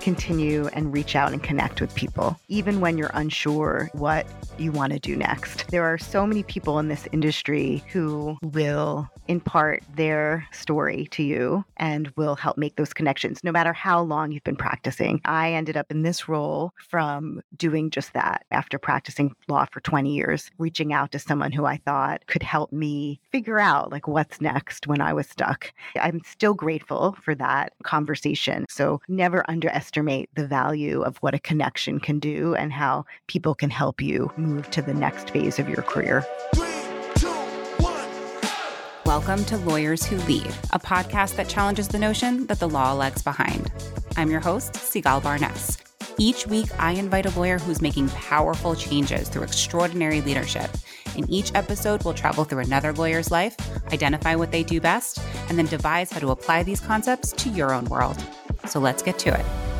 continue and reach out and connect with people, even when you're unsure what you want to do next. There are so many people in this industry who will impart their story to you and will help make those connections no matter how long you've been practicing. I ended up in this role from doing just that after practicing law for 20 years, reaching out to someone who I thought could help me figure out like what's next when I was stuck. I'm still grateful for that conversation. So never underestimate the value of what a connection can do and how people can help you move to the next phase of your career. Welcome to Lawyers Who Lead, a podcast that challenges the notion that the law lags behind. I'm your host, Sigalle Barnes. Each week, I invite a lawyer who's making powerful changes through extraordinary leadership. In each episode, we'll travel through another lawyer's life, identify what they do best, and then devise how to apply these concepts to your own world. So let's get to it.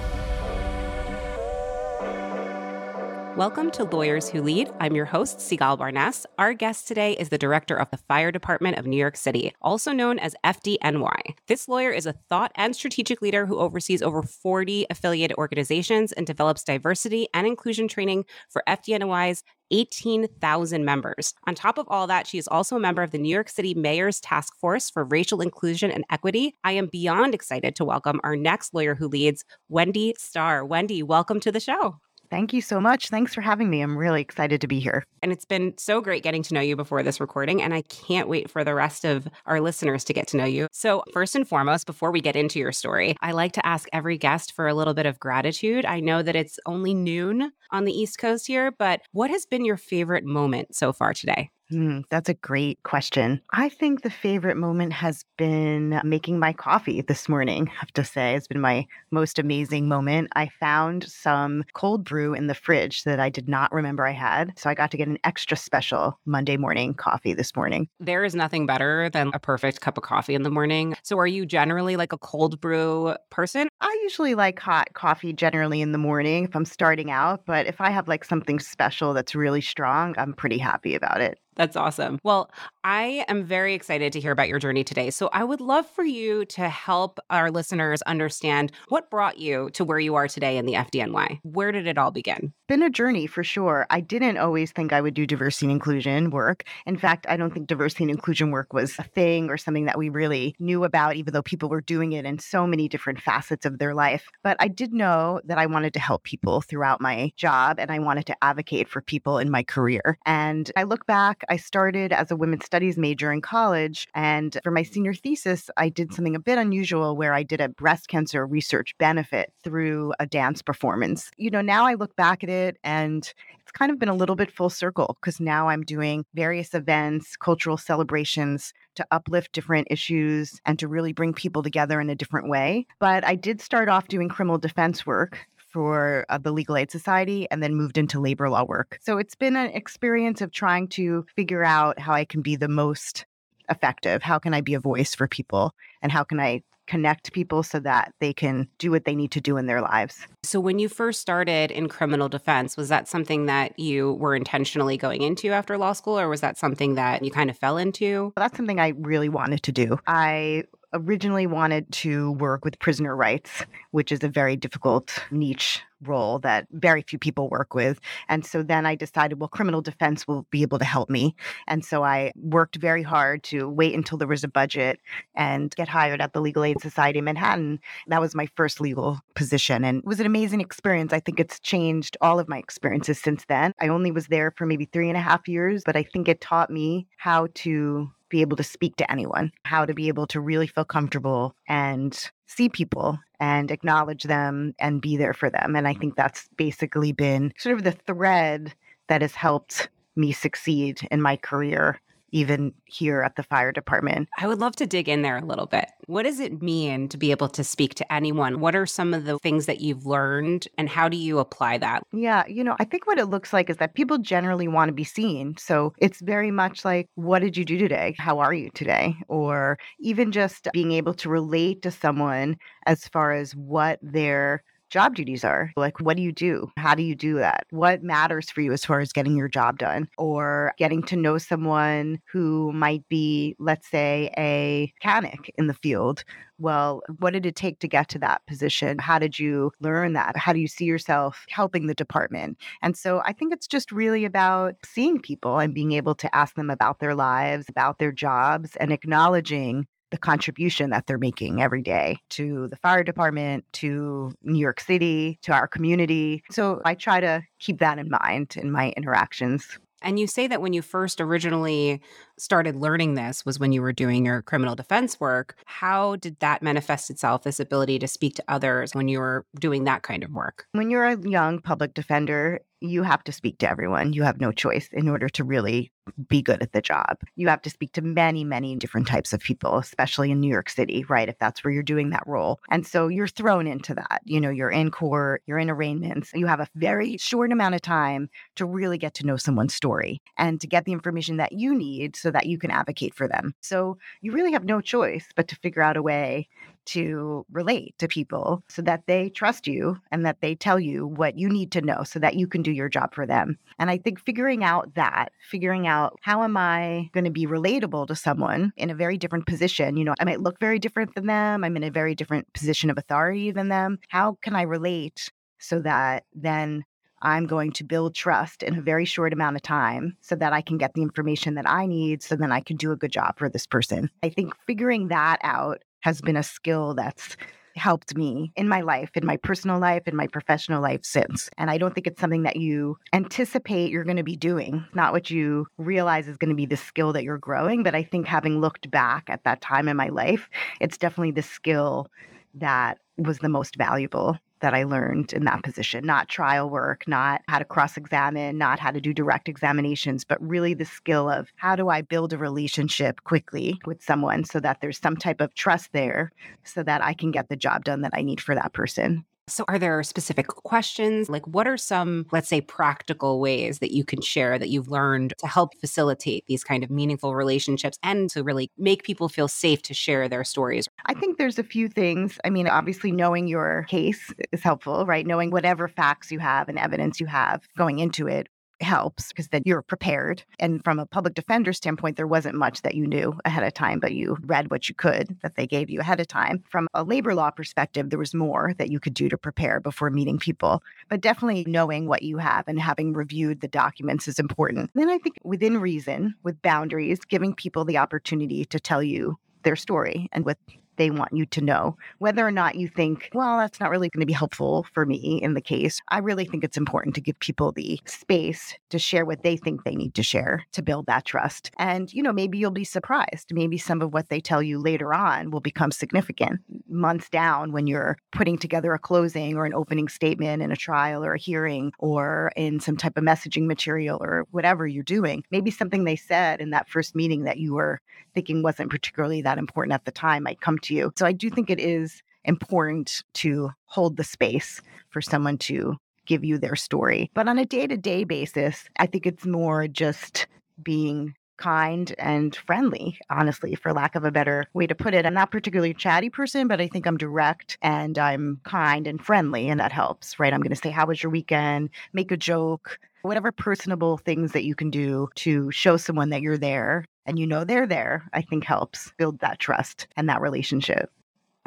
Welcome to Lawyers Who Lead. I'm your host, Sigalle Barnes. Our guest today is the director of the Fire Department of New York City, also known as FDNY. This lawyer is a thought and strategic leader who oversees over 40 affiliated organizations and develops diversity and inclusion training for FDNY's 18,000 members. On top of all that, she is also a member of the New York City Mayor's Task Force for Racial Inclusion and Equity. I am beyond excited to welcome our next lawyer who leads, Wendy Star. Wendy, welcome to the show. Thank you so much. Thanks for having me. I'm really excited to be here. And it's been so great getting to know you before this recording. And I can't wait for the rest of our listeners to get to know you. So, first and foremost, before we get into your story, I like to ask every guest for a little bit of gratitude. I know that it's only noon on the East Coast here, but what has been your favorite moment so far today? Hmm, that's a great question. I think the favorite moment has been making my coffee this morning. I have to say, it's been my most amazing moment. I found some cold brew in the fridge that I did not remember I had. So I got to get an extra special Monday morning coffee this morning. There is nothing better than a perfect cup of coffee in the morning. So are you generally like a cold brew person? I usually like hot coffee generally in the morning if I'm starting out, but if I have like something special that's really strong, I'm pretty happy about it. That's awesome. Well, I am very excited to hear about your journey today. So, I would love for you to help our listeners understand what brought you to where you are today in the FDNY. Where did it all begin? Been a journey for sure. I didn't always think I would do diversity and inclusion work. In fact, I don't think diversity and inclusion work was a thing or something that we really knew about, even though people were doing it in so many different facets of their life. But I did know that I wanted to help people throughout my job and I wanted to advocate for people in my career. And I look back, I started as a women's studies major in college. And for my senior thesis, I did something a bit unusual where I did a breast cancer research benefit through a dance performance. You know, now I look back at it and it's kind of been a little bit full circle because now I'm doing various events, cultural celebrations to uplift different issues and to really bring people together in a different way. But I did start off doing criminal defense work for uh, the Legal Aid Society and then moved into labor law work. So it's been an experience of trying to figure out how I can be the most effective. How can I be a voice for people? And how can I connect people so that they can do what they need to do in their lives. So, when you first started in criminal defense, was that something that you were intentionally going into after law school, or was that something that you kind of fell into? That's something I really wanted to do. I originally wanted to work with prisoner rights, which is a very difficult niche role that very few people work with. And so then I decided, well, criminal defense will be able to help me. And so I worked very hard to wait until there was a budget and get hired at the Legal Aid Society of Manhattan. That was my first legal position and it was an amazing experience. I think it's changed all of my experiences since then. I only was there for maybe three and a half years, but I think it taught me how to be able to speak to anyone, how to be able to really feel comfortable and see people and acknowledge them and be there for them. And I think that's basically been sort of the thread that has helped me succeed in my career even here at the fire department. I would love to dig in there a little bit. What does it mean to be able to speak to anyone? What are some of the things that you've learned and how do you apply that? Yeah, you know, I think what it looks like is that people generally want to be seen. So it's very much like, what did you do today? How are you today? Or even just being able to relate to someone as far as what their job duties are. Like, what do you do? How do you do that? What matters for you as far as getting your job done or getting to know someone who might be, let's say, a mechanic in the field? Well, what did it take to get to that position? How did you learn that? How do you see yourself helping the department? And so I think it's just really about seeing people and being able to ask them about their lives, about their jobs, and acknowledging the contribution that they're making every day to the fire department, to New York City, to our community. So I try to keep that in mind in my interactions. And you say that when you first originally started learning this was when you were doing your criminal defense work. How did that manifest itself, this ability to speak to others when you were doing that kind of work? When you're a young public defender, you have to speak to everyone. You have no choice in order to really be good at the job. You have to speak to many, many different types of people, especially in New York City, right? If that's where you're doing that role. And so you're thrown into that. You know, you're in court, you're in arraignments. You have a very short amount of time to really get to know someone's story and to get the information that you need so that you can advocate for them. So you really have no choice but to figure out a way to relate to people so that they trust you and that they tell you what you need to know so that you can do your job for them. And I think figuring out that, figuring out how am I going to be relatable to someone in a very different position, you know, I might look very different than them, I'm in a very different position of authority than them. How can I relate so that then I'm going to build trust in a very short amount of time so that I can get the information that I need so then I can do a good job for this person. I think figuring that out has been a skill that's helped me in my life, in my personal life, in my professional life since. And I don't think it's something that you anticipate you're going to be doing, not what you realize is going to be the skill that you're growing. But I think having looked back at that time in my life, it's definitely the skill that was the most valuable that I learned in that position, not trial work, not how to cross examine, not how to do direct examinations, but really the skill of how do I build a relationship quickly with someone so that there's some type of trust there so that I can get the job done that I need for that person. So, are there specific questions? Like, what are some, let's say, practical ways that you can share that you've learned to help facilitate these kind of meaningful relationships and to really make people feel safe to share their stories? I think there's a few things. I mean, obviously, knowing your case is helpful, right? Knowing whatever facts you have and evidence you have going into it helps because then you're prepared. And from a public defender standpoint, there wasn't much that you knew ahead of time, but you read what you could that they gave you ahead of time. From a labor law perspective, there was more that you could do to prepare before meeting people. But definitely knowing what you have and having reviewed the documents is important. Then I think within reason, with boundaries, giving people the opportunity to tell you their story and with they want you to know. Whether or not you think, well, that's not really going to be helpful for me in the case, I really think it's important to give people the space to share what they think they need to share to build that trust. And, you know, maybe you'll be surprised. Maybe some of what they tell you later on will become significant months down when you're putting together a closing or an opening statement in a trial or a hearing or in some type of messaging material or whatever you're doing. Maybe something they said in that first meeting that you were thinking wasn't particularly that important at the time might come to you. So I do think it is important to hold the space for someone to give you their story. But on a day to day basis, I think it's more just being kind and friendly, honestly, for lack of a better way to put it. I'm not particularly a chatty person, but I think I'm direct and I'm kind and friendly, and that helps, right? I'm going to say, How was your weekend? Make a joke, whatever personable things that you can do to show someone that you're there and you know they're there, I think helps build that trust and that relationship.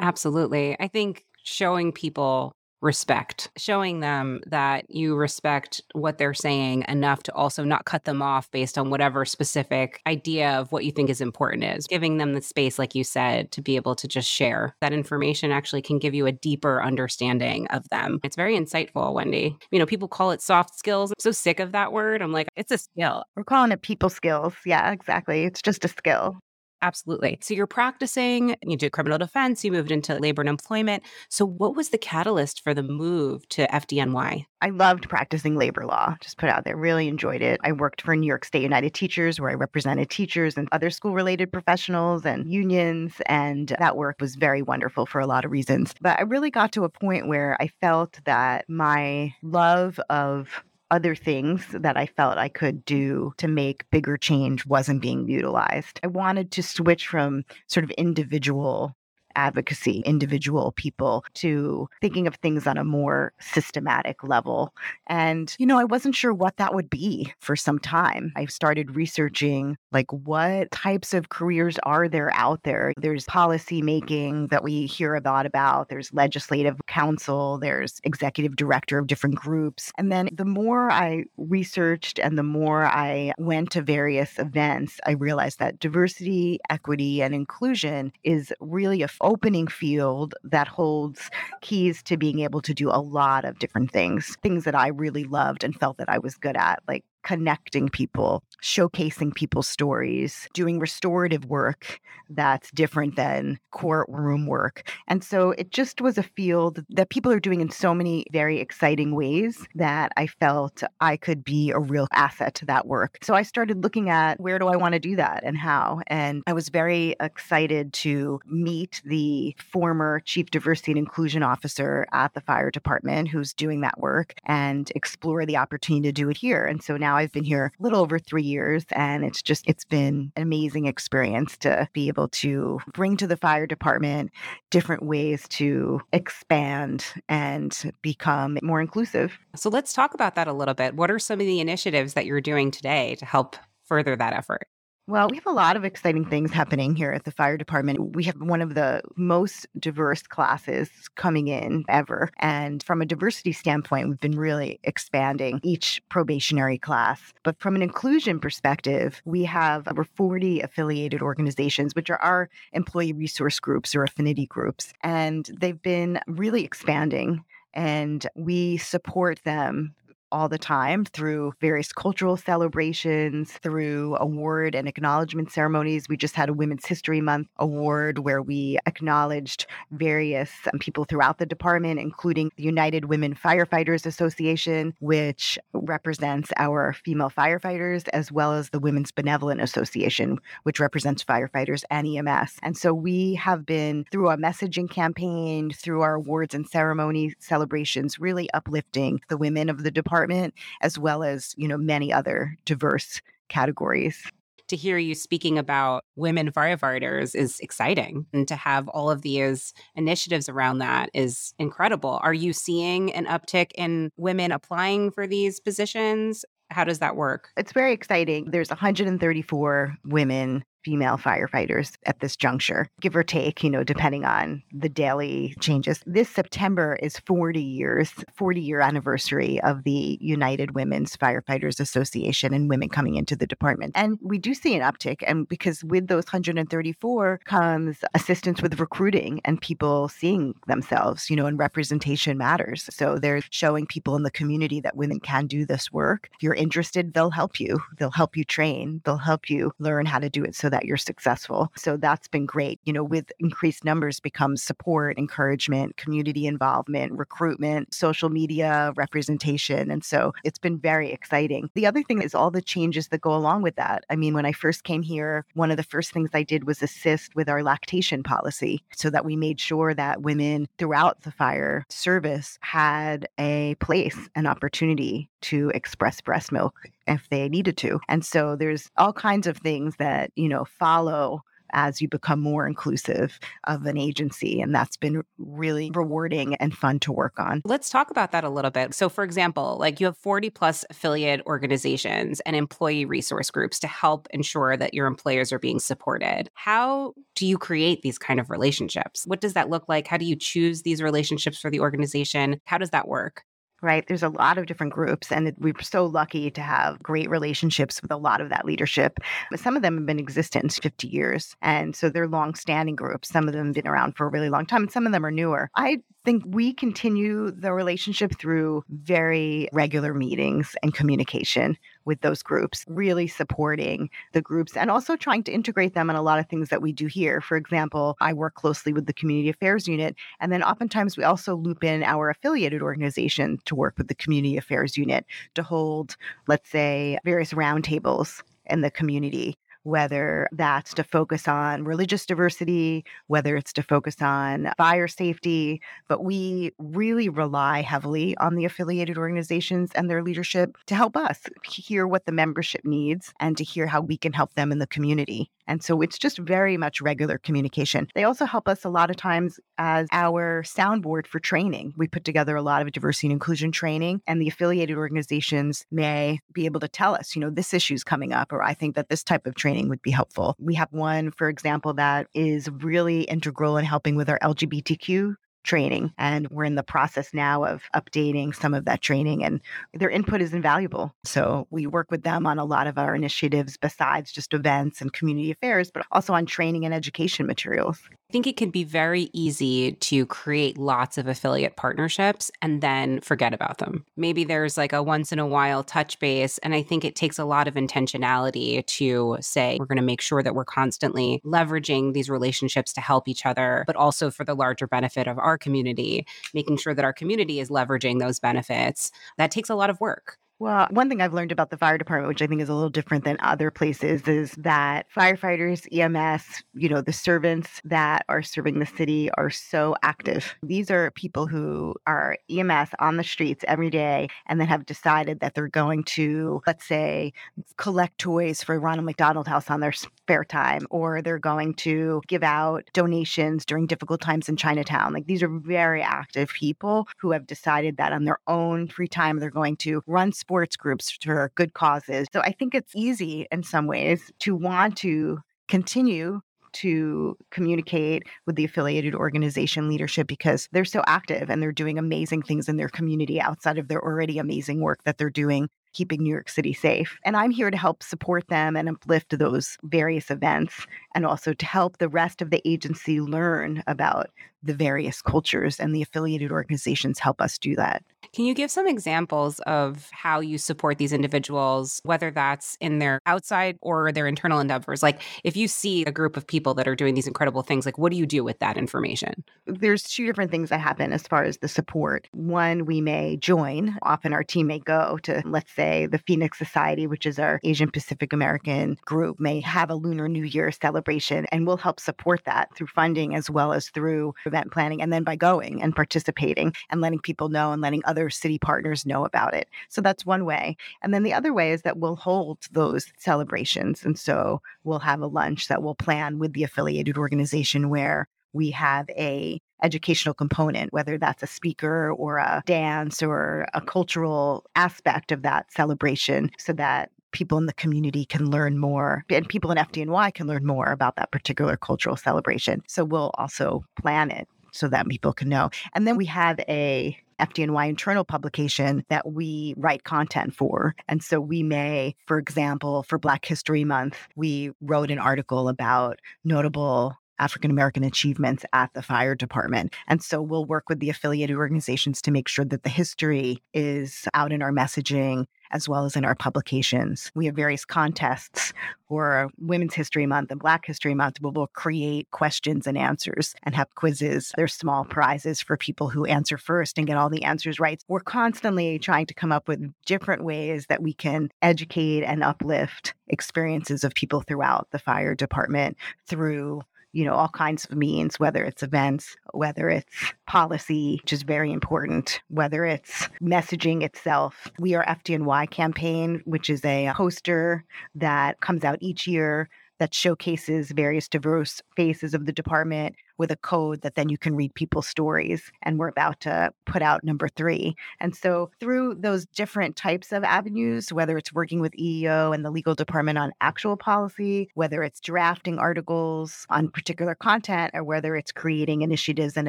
Absolutely. I think showing people respect, showing them that you respect what they're saying enough to also not cut them off based on whatever specific idea of what you think is important is. Giving them the space, like you said, to be able to just share that information actually can give you a deeper understanding of them. It's very insightful, Wendy. You know, people call it soft skills. I'm so sick of that word. I'm like, it's a skill. We're calling it people skills. Yeah, exactly. It's just a skill. Absolutely. So you're practicing, you did criminal defense, you moved into labor and employment. So what was the catalyst for the move to FDNY? I loved practicing labor law, just put out there, really enjoyed it. I worked for New York State United Teachers, where I represented teachers and other school related professionals and unions. And that work was very wonderful for a lot of reasons. But I really got to a point where I felt that my love of other things that I felt I could do to make bigger change wasn't being utilized. I wanted to switch from sort of individual advocacy, individual people, to thinking of things on a more systematic level. And, you know, I wasn't sure what that would be for some time. I started researching like what types of careers are there out there? There's policy making that we hear a lot about, there's legislative counsel, there's executive director of different groups. And then the more I researched and the more I went to various events, I realized that diversity, equity, and inclusion is really a opening field that holds keys to being able to do a lot of different things, things that I really loved and felt that I was good at, like connecting people, showcasing people's stories, doing restorative work that's different than courtroom work. And so it just was a field that people are doing in so many very exciting ways that I felt I could be a real asset to that work. So I started looking at where do I want to do that and how. And I was very excited to meet the former chief diversity and inclusion officer at the fire department who's doing that work and explore the opportunity to do it here. And so now I've been here a little over three years, and it's just, it's been an amazing experience to be able to bring to the fire department different ways to expand and become more inclusive. So let's talk about that a little bit. What are some of the initiatives that you're doing today to help further that effort? Well, we have a lot of exciting things happening here at the fire department. We have one of the most diverse classes coming in ever. And from a diversity standpoint, we've been really expanding each probationary class. But from an inclusion perspective, we have over 40 affiliated organizations, which are our employee resource groups or affinity groups. And they've been really expanding and we support them all the time through various cultural celebrations, through award and acknowledgement ceremonies. We just had a Women's History Month award where we acknowledged various um, people throughout the department, including the United Women Firefighters Association, which represents our female firefighters, as well as the Women's Benevolent Association, which represents firefighters and EMS. And so we have been, through our messaging campaign, through our awards and ceremony celebrations, really uplifting the women of the department department, as well as, you know, many other diverse categories to hear you speaking about women firefighters is exciting. And to have all of these initiatives around that is incredible. Are you seeing an uptick in women applying for these positions? How does that work? It's very exciting. There's 134 women female firefighters at this juncture, give or take, you know, depending on the daily changes. This September is 40 years, 40 year anniversary of the United Women's Firefighters Association and women coming into the department. And we do see an uptick. And because with those 134 comes assistance with recruiting and people seeing themselves, you know, and representation matters. So they're showing people in the community that women can do this work. If you're interested, they'll help you. They'll help you train. They'll help you learn how to do it so that that you're successful. So that's been great. You know, with increased numbers becomes support, encouragement, community involvement, recruitment, social media representation. And so it's been very exciting. The other thing is all the changes that go along with that. I mean, when I first came here, one of the first things I did was assist with our lactation policy so that we made sure that women throughout the fire service had a place, an opportunity to express breast milk if they needed to. And so there's all kinds of things that, you know, follow as you become more inclusive of an agency. And that's been really rewarding and fun to work on. Let's talk about that a little bit. So, for example, like you have 40 plus affiliate organizations and employee resource groups to help ensure that your employers are being supported. How do you create these kind of relationships? What does that look like? How do you choose these relationships for the organization? How does that work? Right? There's a lot of different groups, and we're so lucky to have great relationships with a lot of that leadership. But some of them have been existent 50 years, and so they're long-standing groups. Some of them have been around for a really long time, and some of them are newer. I think we continue the relationship through very regular meetings and communication with those groups, really supporting the groups and also trying to integrate them in a lot of things that we do here. For example, I work closely with the community affairs unit, and then oftentimes we also loop in our affiliated organization to work with the community affairs unit to hold, let's say, various roundtables in the community whether that's to focus on religious diversity, whether it's to focus on fire safety. But we really rely heavily on the affiliated organizations and their leadership to help us hear what the membership needs and to hear how we can help them in the community. And so it's just very much regular communication. They also help us a lot of times as our soundboard for training. We put together a lot of diversity and inclusion training, and the affiliated organizations may be able to tell us, you know, this issue is coming up, or I think that this type of training would be helpful. We have one, for example, that is really integral in helping with our LGBTQ training. And we're in the process now of updating some of that training, and their input is invaluable. So we work with them on a lot of our initiatives besides just events and community affairs, but also on training and education materials. I think it can be very easy to create lots of affiliate partnerships and then forget about them. Maybe there's like a once in a while touch base. And I think it takes a lot of intentionality to say, we're going to make sure that we're constantly leveraging these relationships to help each other, but also for the larger benefit of our community, making sure that our community is leveraging those benefits. That takes a lot of work. Well, one thing I've learned about the fire department, which I think is a little different than other places, is that firefighters, EMS, you know, the servants that are serving the city are so active. These are people who are EMS on the streets every day and then have decided that they're going to, let's say, collect toys for Ronald McDonald House on their spare time, or they're going to give out donations during difficult times in Chinatown. Like these are very active people who have decided that on their own free time, they're going to run sports groups for good causes. So I think it's easy in some ways to want to continue to communicate with the affiliated organization leadership because they're so active and they're doing amazing things in their community outside of their already amazing work that they're doing keeping New York City safe. And I'm here to help support them and uplift those various events and also to help the rest of the agency learn about the various cultures and the affiliated organizations help us do that. Can you give some examples of how you support these individuals, whether that's in their outside or their internal endeavors? Like if you see a group of people that are doing these incredible things, like what do you do with that information? There's two different things that happen as far as the support. One, we may join, often our team may go to, let's say, the Phoenix Society, which is our Asian Pacific American group, may have a Lunar New Year celebration, and we'll help support that through funding as well as through event planning, and then by going and participating and letting people know and letting other city partners know about it. So that's one way. And then the other way is that we'll hold those celebrations. And so we'll have a lunch that we'll plan with the affiliated organization where we have a educational component whether that's a speaker or a dance or a cultural aspect of that celebration so that people in the community can learn more and people in FDNY can learn more about that particular cultural celebration. So we'll also plan it so that people can know. And then we have a FDNY internal publication that we write content for. And so we may, for example, for Black History Month, we wrote an article about notable African American achievements at the fire department. And so we'll work with the affiliated organizations to make sure that the history is out in our messaging as well as in our publications. We have various contests for Women's History Month and Black History Month where we'll create questions and answers and have quizzes. There's small prizes for people who answer first and get all the answers right. We're constantly trying to come up with different ways that we can educate and uplift experiences of people throughout the fire department through you know, all kinds of means, whether it's events, whether it's policy, which is very important, whether it's messaging itself. We are FDNY campaign, which is a poster that comes out each year that showcases various diverse faces of the department with a code that then you can read people's stories. And we're about to put out number three. And so, through those different types of avenues, whether it's working with EEO and the legal department on actual policy, whether it's drafting articles on particular content, or whether it's creating initiatives and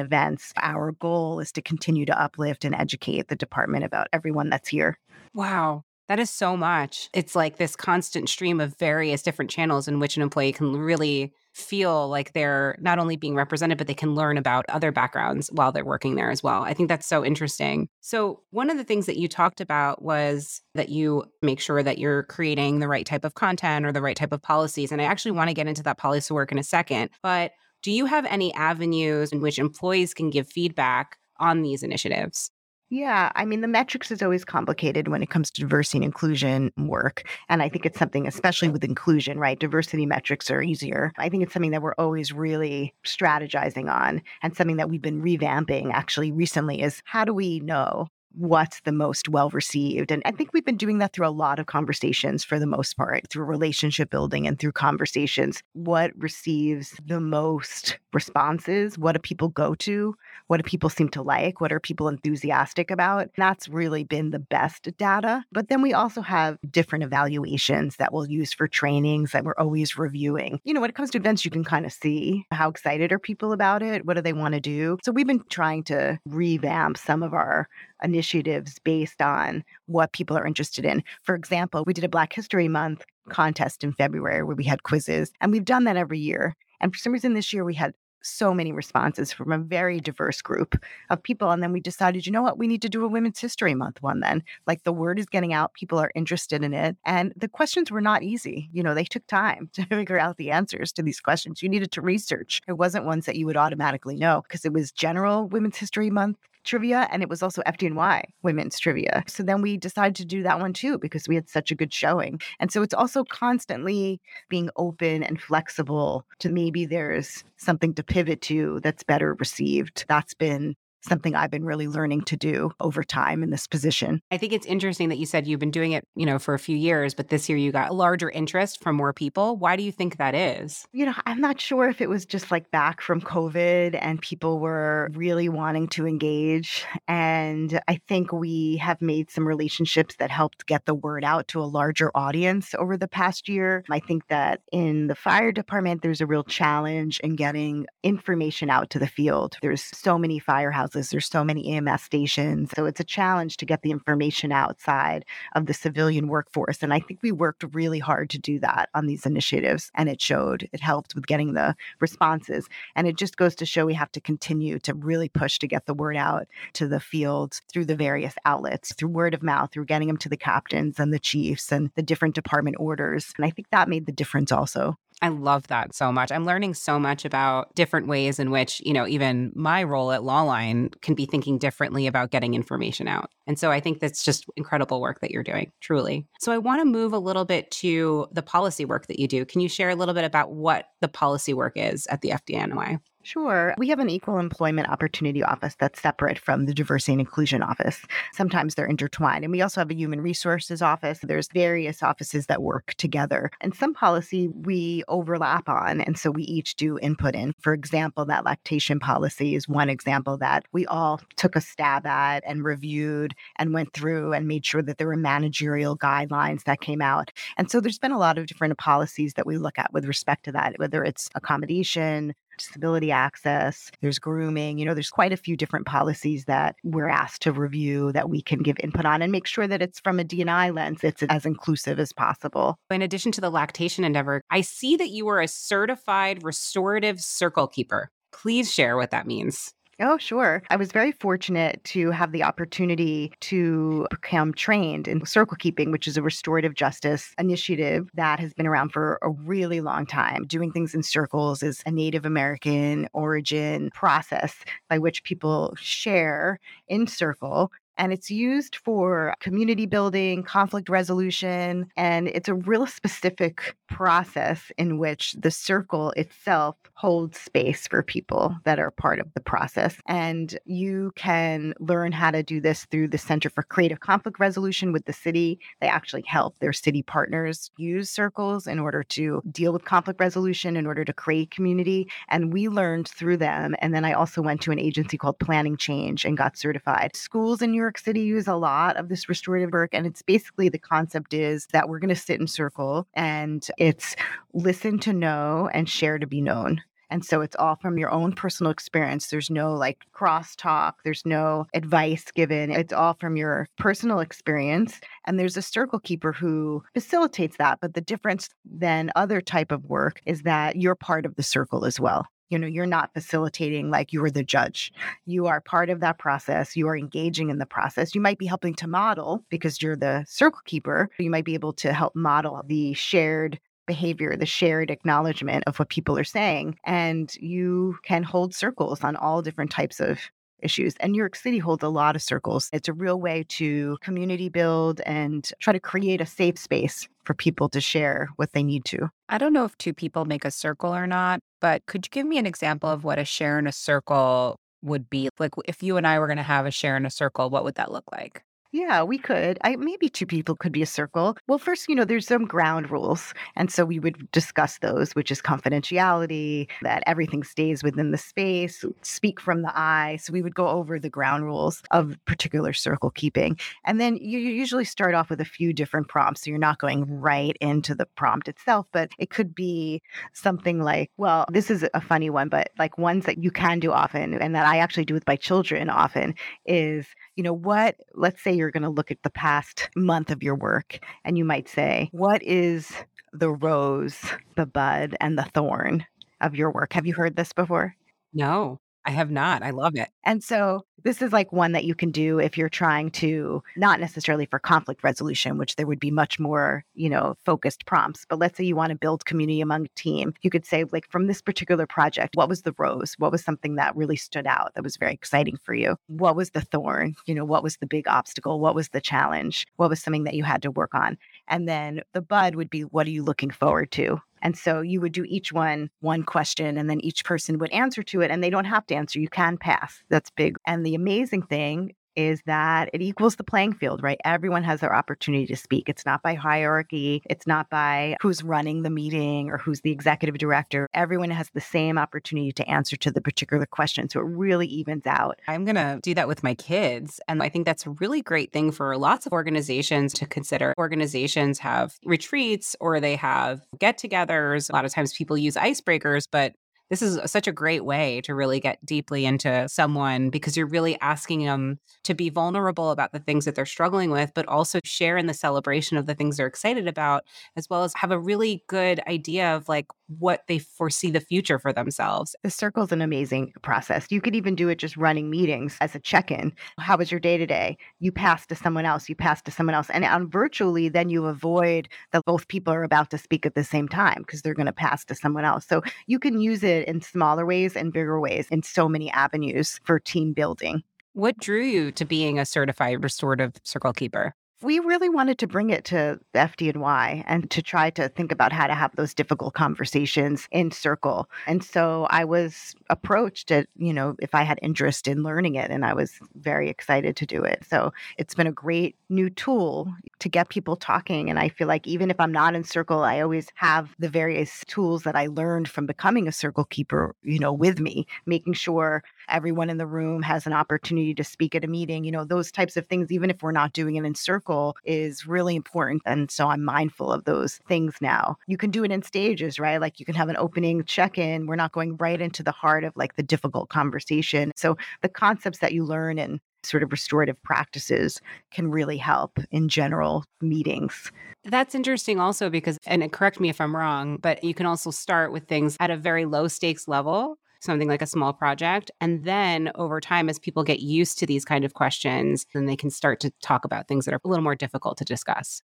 events, our goal is to continue to uplift and educate the department about everyone that's here. Wow. That is so much. It's like this constant stream of various different channels in which an employee can really feel like they're not only being represented, but they can learn about other backgrounds while they're working there as well. I think that's so interesting. So, one of the things that you talked about was that you make sure that you're creating the right type of content or the right type of policies. And I actually want to get into that policy work in a second. But do you have any avenues in which employees can give feedback on these initiatives? Yeah, I mean, the metrics is always complicated when it comes to diversity and inclusion work. And I think it's something, especially with inclusion, right? Diversity metrics are easier. I think it's something that we're always really strategizing on and something that we've been revamping actually recently is how do we know what's the most well received. And I think we've been doing that through a lot of conversations for the most part, through relationship building and through conversations. What receives the most responses? What do people go to? What do people seem to like? What are people enthusiastic about? That's really been the best data. But then we also have different evaluations that we'll use for trainings that we're always reviewing. You know, when it comes to events, you can kind of see how excited are people about it? What do they want to do? So we've been trying to revamp some of our initiatives based on what people are interested in. For example, we did a Black History Month contest in February where we had quizzes, and we've done that every year. And for some reason this year we had so many responses from a very diverse group of people. And then we decided, you know what, we need to do a Women's History Month one then. Like the word is getting out, people are interested in it. And the questions were not easy. You know, they took time to figure out the answers to these questions. You needed to research. It wasn't ones that you would automatically know because it was general Women's History Month trivia and it was also FDNY women's trivia. So then we decided to do that one too because we had such a good showing. And so it's also constantly being open and flexible to maybe there's something to pivot to that's better received. That's been something I've been really learning to do over time in this position. I think it's interesting that you said you've been doing it, you know, for a few years, but this year you got a larger interest from more people. Why do you think that is? You know, I'm not sure if it was just like back from COVID and people were really wanting to engage. And I think we have made some relationships that helped get the word out to a larger audience over the past year. I think that in the fire department, there's a real challenge in getting information out to the field. There's so many firehouses houses. There's so many EMS stations. So it's a challenge to get the information outside of the civilian workforce. And I think we worked really hard to do that on these initiatives. And it showed, it helped with getting the responses. And it just goes to show we have to continue to really push to get the word out to the field through the various outlets, through word of mouth, through getting them to the captains and the chiefs and the different department orders. And I think that made the difference also. I love that so much. I'm learning so much about different ways in which, you know, even my role at Lawline can be thinking differently about getting information out. And so I think that's just incredible work that you're doing, truly. So I want to move a little bit to the policy work that you do. Can you share a little bit about what the policy work is at the FDNY? Sure. We have an equal employment opportunity office that's separate from the diversity and inclusion office. Sometimes they're intertwined. And we also have a human resources office. There's various offices that work together. And some policy we overlap on. And so we each do input in. For example, that lactation policy is one example that we all took a stab at and reviewed and went through and made sure that there were managerial guidelines that came out. And so there's been a lot of different policies that we look at with respect to that, whether it's accommodation, disability access, there's grooming. You know, there's quite a few different policies that we're asked to review that we can give input on and make sure that it's from a DNI lens, it's as inclusive as possible. In addition to the lactation endeavor, I see that you are a certified restorative circle keeper. Please share what that means. Oh, sure. I was very fortunate to have the opportunity to become trained in circle keeping, which is a restorative justice initiative that has been around for a really long time. Doing things in circles is a Native American origin process by which people share in circle and it's used for community building, conflict resolution, and it's a real specific process in which the circle itself holds space for people that are part of the process. And you can learn how to do this through the Center for Creative Conflict Resolution with the city. They actually help their city partners use circles in order to deal with conflict resolution, in order to create community. And we learned through them. And then I also went to an agency called Planning Change and got certified. Schools in York City use a lot of this restorative work. And it's basically the concept is that we're going to sit in circle and it's listen to know and share to be known. And so it's all from your own personal experience. There's no like crosstalk, there's no advice given. It's all from your personal experience. And there's a circle keeper who facilitates that. But the difference than other type of work is that you're part of the circle as well you know you're not facilitating like you are the judge you are part of that process you are engaging in the process you might be helping to model because you're the circle keeper you might be able to help model the shared behavior the shared acknowledgement of what people are saying and you can hold circles on all different types of issues. And New York City holds a lot of circles. It's a real way to community build and try to create a safe space for people to share what they need to. I don't know if two people make a circle or not, but could you give me an example of what a share in a circle would be? Like if you and I were going to have a share in a circle, what would that look like? Yeah, we could. I maybe two people could be a circle. Well, first, you know, there's some ground rules. And so we would discuss those, which is confidentiality, that everything stays within the space, speak from the eye. So we would go over the ground rules of particular circle keeping. And then you usually start off with a few different prompts. So you're not going right into the prompt itself, but it could be something like, well, this is a funny one, but like ones that you can do often and that I actually do with my children often is you know, what, let's say you're going to look at the past month of your work and you might say, what is the rose, the bud, and the thorn of your work? Have you heard this before? No. I have not. I love it. And so this is like one that you can do if you're trying to not necessarily for conflict resolution, which there would be much more, you know, focused prompts. But let's say you want to build community among a team. You could say, like, from this particular project, what was the rose? What was something that really stood out that was very exciting for you? What was the thorn? You know, what was the big obstacle? What was the challenge? What was something that you had to work on? And then the bud would be, what are you looking forward to? And so you would do each one one question and then each person would answer to it and they don't have to answer. You can pass. That's big. And the amazing thing is that it equals the playing field, right? Everyone has their opportunity to speak. It's not by hierarchy, it's not by who's running the meeting or who's the executive director. Everyone has the same opportunity to answer to the particular question. So it really evens out. I'm going to do that with my kids. And I think that's a really great thing for lots of organizations to consider. Organizations have retreats or they have get togethers. A lot of times people use icebreakers, but this is such a great way to really get deeply into someone because you're really asking them to be vulnerable about the things that they're struggling with, but also share in the celebration of the things they're excited about, as well as have a really good idea of like what they foresee the future for themselves. The circle is an amazing process. You could even do it just running meetings as a check in. How was your day today? You pass to someone else, you pass to someone else. And on virtually, then you avoid that both people are about to speak at the same time because they're going to pass to someone else. So you can use it it in smaller ways and bigger ways in so many avenues for team building. What drew you to being a certified restorative circle keeper? We really wanted to bring it to FDNY and to try to think about how to have those difficult conversations in circle. And so I was approached at, you know, if I had interest in learning it and I was very excited to do it. So it's been a great new tool to get people talking and I feel like even if I'm not in circle, I always have the various tools that I learned from becoming a circle keeper, you know, with me, making sure everyone in the room has an opportunity to speak at a meeting, you know, those types of things even if we're not doing it in circle is really important. And so I'm mindful of those things now. You can do it in stages, right? Like you can have an opening check in. We're not going right into the heart of like the difficult conversation. So the concepts that you learn in sort of restorative practices can really help in general meetings. That's interesting also because, and correct me if I'm wrong, but you can also start with things at a very low stakes level something like a small project. And then over time, as people get used to these kind of questions, then they can start to talk about things that are a little more difficult to discuss.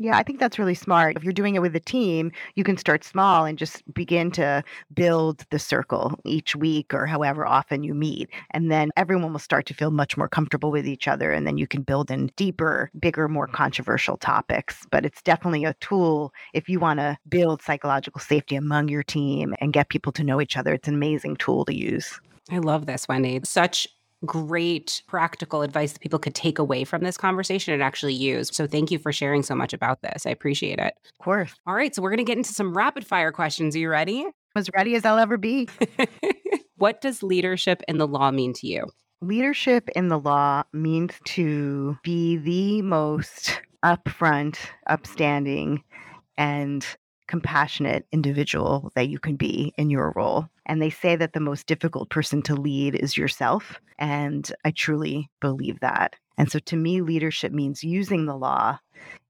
Yeah, I think that's really smart. If you're doing it with a team, you can start small and just begin to build the circle each week or however often you meet. And then everyone will start to feel much more comfortable with each other. And then you can build in deeper, bigger, more controversial topics. But it's definitely a tool if you want to build psychological safety among your team and get people to know each other. It's an amazing tool to use. I love this, Wendy. Such great practical advice that people could take away from this conversation and actually use. So thank you for sharing so much about this. I appreciate it. Of course. All right, so we're going to get into some rapid fire questions. Are you ready? As ready as I'll ever be. what does leadership in the law mean to you? Leadership in the law means to be the most upfront, upstanding, and compassionate individual that you can be in your role. And they say that the most difficult person to lead is yourself. And I truly believe that. And so to me, leadership means using the law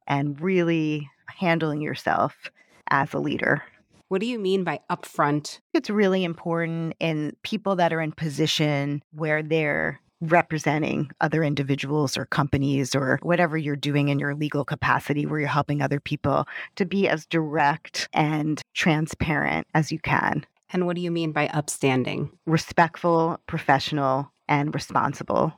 and really handling yourself as a leader. What do you mean by upfront? It's really important in people that are in position where they're representing other individuals or companies or whatever you're doing in your legal capacity where you're helping other people to be as direct and transparent as you can. And what do you mean by upstanding? Respectful, professional, and responsible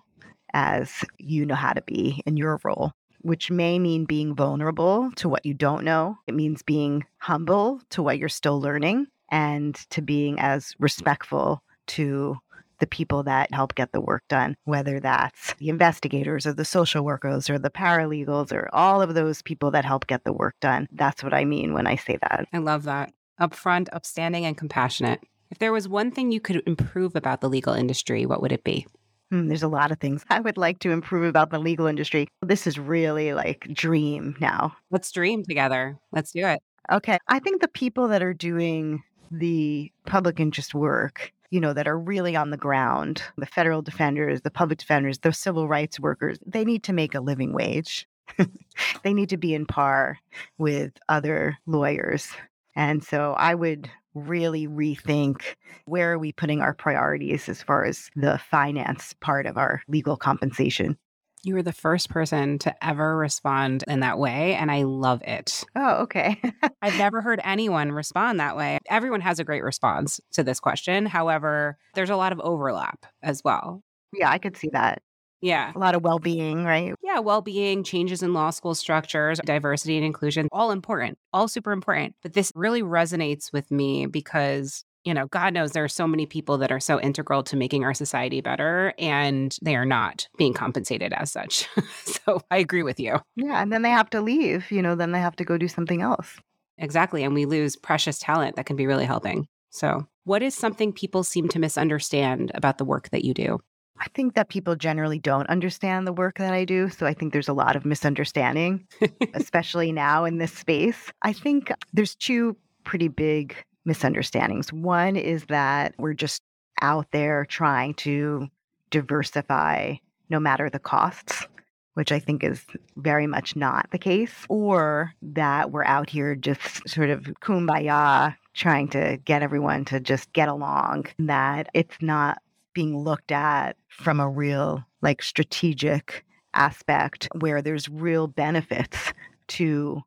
as you know how to be in your role, which may mean being vulnerable to what you don't know. It means being humble to what you're still learning and to being as respectful to the people that help get the work done, whether that's the investigators or the social workers or the paralegals or all of those people that help get the work done. That's what I mean when I say that. I love that. Upfront, upstanding, and compassionate. If there was one thing you could improve about the legal industry, what would it be? Hmm, there's a lot of things I would like to improve about the legal industry. This is really like dream now. Let's dream together. Let's do it. Okay. I think the people that are doing the public interest work, you know, that are really on the ground, the federal defenders, the public defenders, the civil rights workers, they need to make a living wage. they need to be in par with other lawyers. And so I would really rethink where are we putting our priorities as far as the finance part of our legal compensation. You were the first person to ever respond in that way, and I love it. Oh, okay. I've never heard anyone respond that way. Everyone has a great response to this question. However, there's a lot of overlap as well. Yeah, I could see that. Yeah. A lot of well being, right? Yeah, well being, changes in law school structures, diversity and inclusion, all important, all super important. But this really resonates with me because you know, God knows there are so many people that are so integral to making our society better and they are not being compensated as such. so I agree with you. Yeah. And then they have to leave, you know, then they have to go do something else. Exactly. And we lose precious talent that can be really helping. So, what is something people seem to misunderstand about the work that you do? I think that people generally don't understand the work that I do. So I think there's a lot of misunderstanding, especially now in this space. I think there's two pretty big misunderstandings. One is that we're just out there trying to diversify no matter the costs, which I think is very much not the case, or that we're out here just sort of kumbaya trying to get everyone to just get along, that it's not being looked at from a real like strategic aspect where there's real benefits to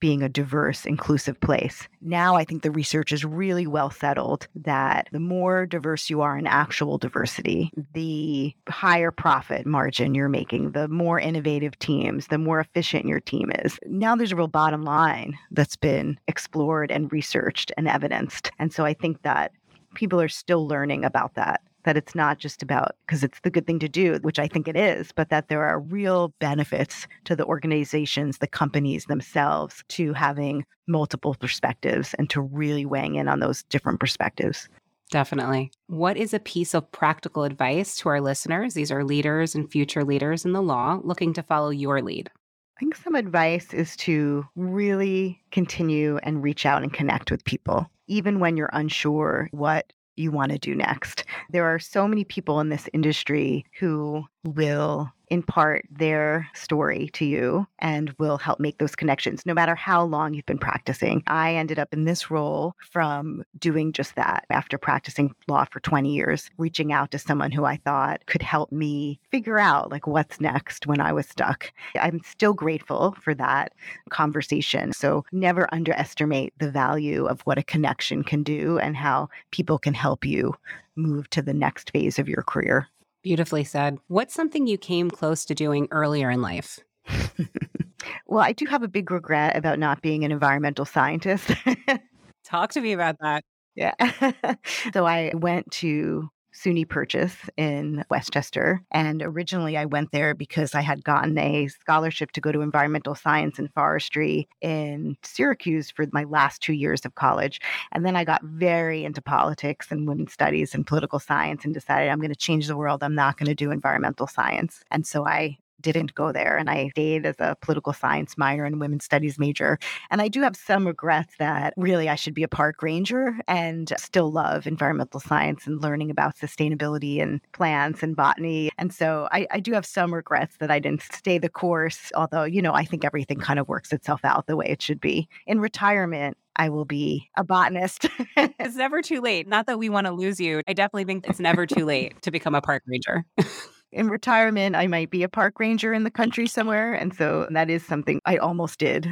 being a diverse, inclusive place. Now, I think the research is really well settled that the more diverse you are in actual diversity, the higher profit margin you're making, the more innovative teams, the more efficient your team is. Now, there's a real bottom line that's been explored and researched and evidenced. And so I think that people are still learning about that that it's not just about because it's the good thing to do, which I think it is, but that there are real benefits to the organizations, the companies themselves to having multiple perspectives and to really weighing in on those different perspectives. Definitely. What is a piece of practical advice to our listeners? These are leaders and future leaders in the law looking to follow your lead. I think some advice is to really continue and reach out and connect with people, even when you're unsure what you want to do next. There are so many people in this industry who will impart their story to you and will help make those connections no matter how long you've been practicing. I ended up in this role from doing just that after practicing law for 20 years, reaching out to someone who I thought could help me figure out like what's next when I was stuck. I'm still grateful for that conversation. So never underestimate the value of what a connection can do and how people can help you move to the next phase of your career. Beautifully said. What's something you came close to doing earlier in life? well, I do have a big regret about not being an environmental scientist. Talk to me about that. Yeah. so I went to SUNY Purchase in Westchester. And originally I went there because I had gotten a scholarship to go to environmental science and forestry in Syracuse for my last two years of college. And then I got very into politics and women's studies and political science and decided I'm going to change the world. I'm not going to do environmental science. And so I didn't go there and I stayed as a political science minor and women's studies major. And I do have some regrets that really I should be a park ranger and still love environmental science and learning about sustainability and plants and botany. And so I, I do have some regrets that I didn't stay the course, although, you know, I think everything kind of works itself out the way it should be. In retirement, I will be a botanist. it's never too late. Not that we want to lose you. I definitely think it's never too late to become a park ranger in retirement, I might be a park ranger in the country somewhere. And so that is something I almost did.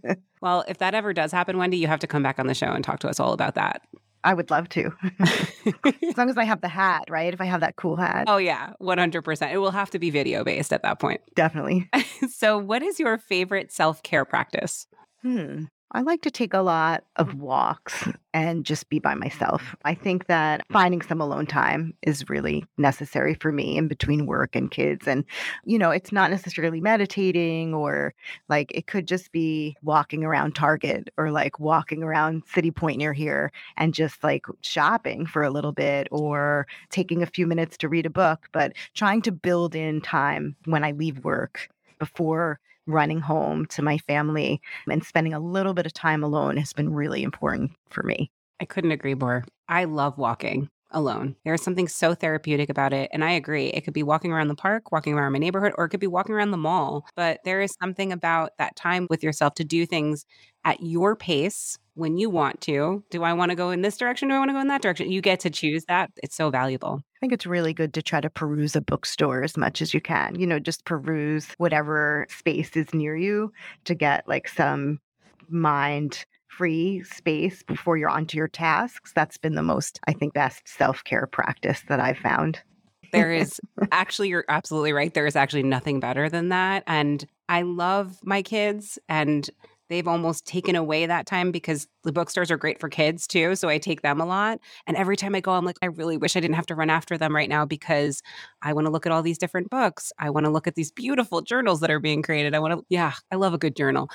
well, if that ever does happen, Wendy, you have to come back on the show and talk to us all about that. I would love to. as long as I have the hat, right? If I have that cool hat. Oh, yeah, 100%. It will have to be video based at that point. Definitely. so, what is your favorite self care practice? Hmm. I like to take a lot of walks and just be by myself. I think that finding some alone time is really necessary for me in between work and kids. And, you know, it's not necessarily meditating or like it could just be walking around Target or like walking around City Point near here and just like shopping for a little bit or taking a few minutes to read a book, but trying to build in time when I leave work before running home to my family and spending a little bit of time alone has been really important for me. I couldn't agree more. I love walking alone. There's something so therapeutic about it. And I agree. It could be walking around the park, walking around my neighborhood, or it could be walking around the mall. But there is something about that time with yourself to do things at your pace when you want to. Do I want to go in this direction? Do I want to go in that direction? You get to choose that. It's so valuable. I think it's really good to try to peruse a bookstore as much as you can. You know, just peruse whatever space is near you to get like some mind free space before you're onto your tasks. That's been the most, I think, best self care practice that I've found. There is actually, you're absolutely right. There is actually nothing better than that. And I love my kids and they've almost taken away that time because the bookstores are great for kids too. So I take them a lot. And every time I go, I'm like, I really wish I didn't have to run after them right now because I want to look at all these different books. I want to look at these beautiful journals that are being created. I want to, yeah, I love a good journal.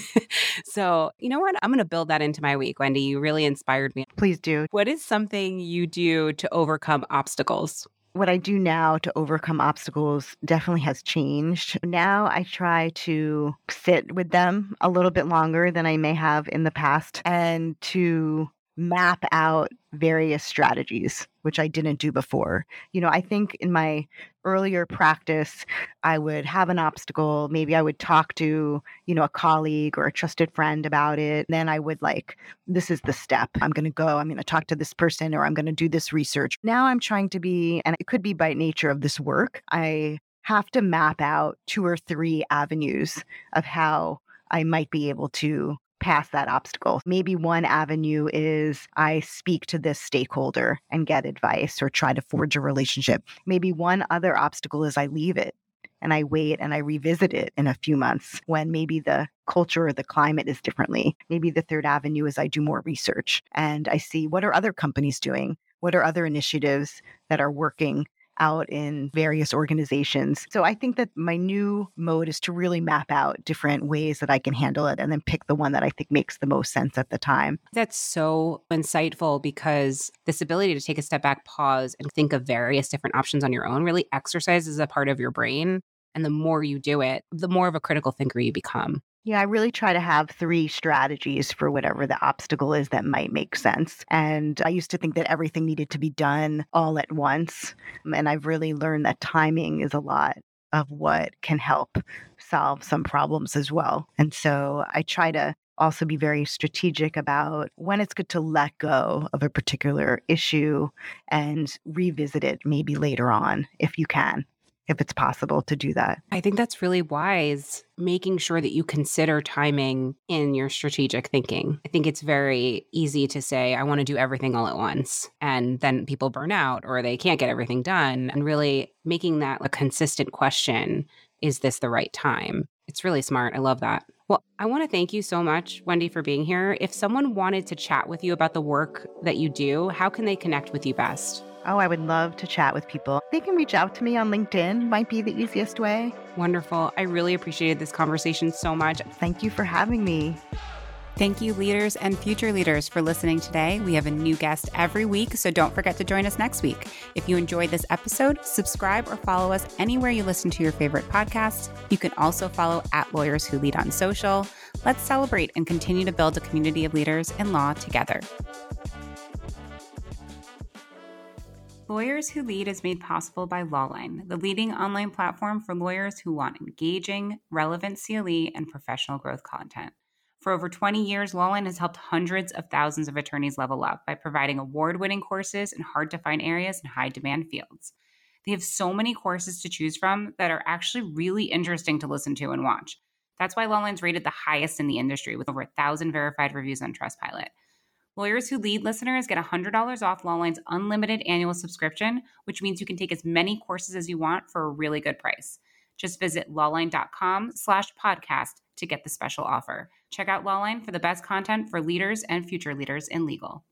so, you know what? I'm going to build that into my week. Wendy, you really inspired me. Please do. What is something you do to overcome obstacles? What I do now to overcome obstacles definitely has changed. Now I try to sit with them a little bit longer than I may have in the past and to map out various strategies, which I didn't do before. You know, I think in my earlier practice, I would have an obstacle. Maybe I would talk to, you know, a colleague or a trusted friend about it. Then I would like, this is the step. I'm going to go, I'm going to talk to this person or I'm going to do this research. Now I'm trying to be, and it could be by nature of this work, I have to map out two or three avenues of how I might be able to past that obstacle. Maybe one avenue is I speak to this stakeholder and get advice or try to forge a relationship. Maybe one other obstacle is I leave it and I wait and I revisit it in a few months when maybe the culture or the climate is differently. Maybe the third avenue is I do more research and I see what are other companies doing? What are other initiatives that are working out in various organizations. So I think that my new mode is to really map out different ways that I can handle it and then pick the one that I think makes the most sense at the time. That's so insightful because this ability to take a step back, pause, and think of various different options on your own really exercises a part of your brain. And the more you do it, the more of a critical thinker you become. Yeah, I really try to have three strategies for whatever the obstacle is that might make sense. And I used to think that everything needed to be done all at once. Um, and I've really learned that timing is a lot of what can help solve some problems as well. And so I try to also be very strategic about when it's good to let go of a particular issue and revisit it maybe later on if you can if it's possible to do that. I think that's really wise, making sure that you consider timing in your strategic thinking. I think it's very easy to say, I want to do everything all at once. And then people burn out or they can't get everything done. And really making that a consistent question is this the right time? It's really smart. I love that. Well, I want to thank you so much, Wendy, for being here. If someone wanted to chat with you about the work that you do, how can they connect with you best? Oh, I would love to chat with people. They can reach out to me on LinkedIn, might be the easiest way. Wonderful. I really appreciated this conversation so much. Thank you for having me. Thank you, leaders and future leaders, for listening today. We have a new guest every week, so don't forget to join us next week. If you enjoyed this episode, subscribe or follow us anywhere you listen to your favorite podcasts. You can also follow at Lawyers Who Lead on social. Let's celebrate and continue to build a community of leaders in law together. Lawyers Who Lead is made possible by Lawline, the leading online platform for lawyers who want engaging, relevant CLE and professional growth content. For over 20 years, Lawline has helped hundreds of thousands of attorneys level up by providing award winning courses in hard to find areas and high demand fields. They have so many courses to choose from that are actually really interesting to listen to and watch. That's why Lawline's rated the highest in the industry with over a thousand verified reviews on Trustpilot. Lawyers Who Lead listeners get $100 off Lawline's unlimited annual subscription, which means you can take as many courses as you want for a really good price. Just visit lawline.com slash podcast to get the special offer. Check out Lawline for the best content for leaders and future leaders in legal.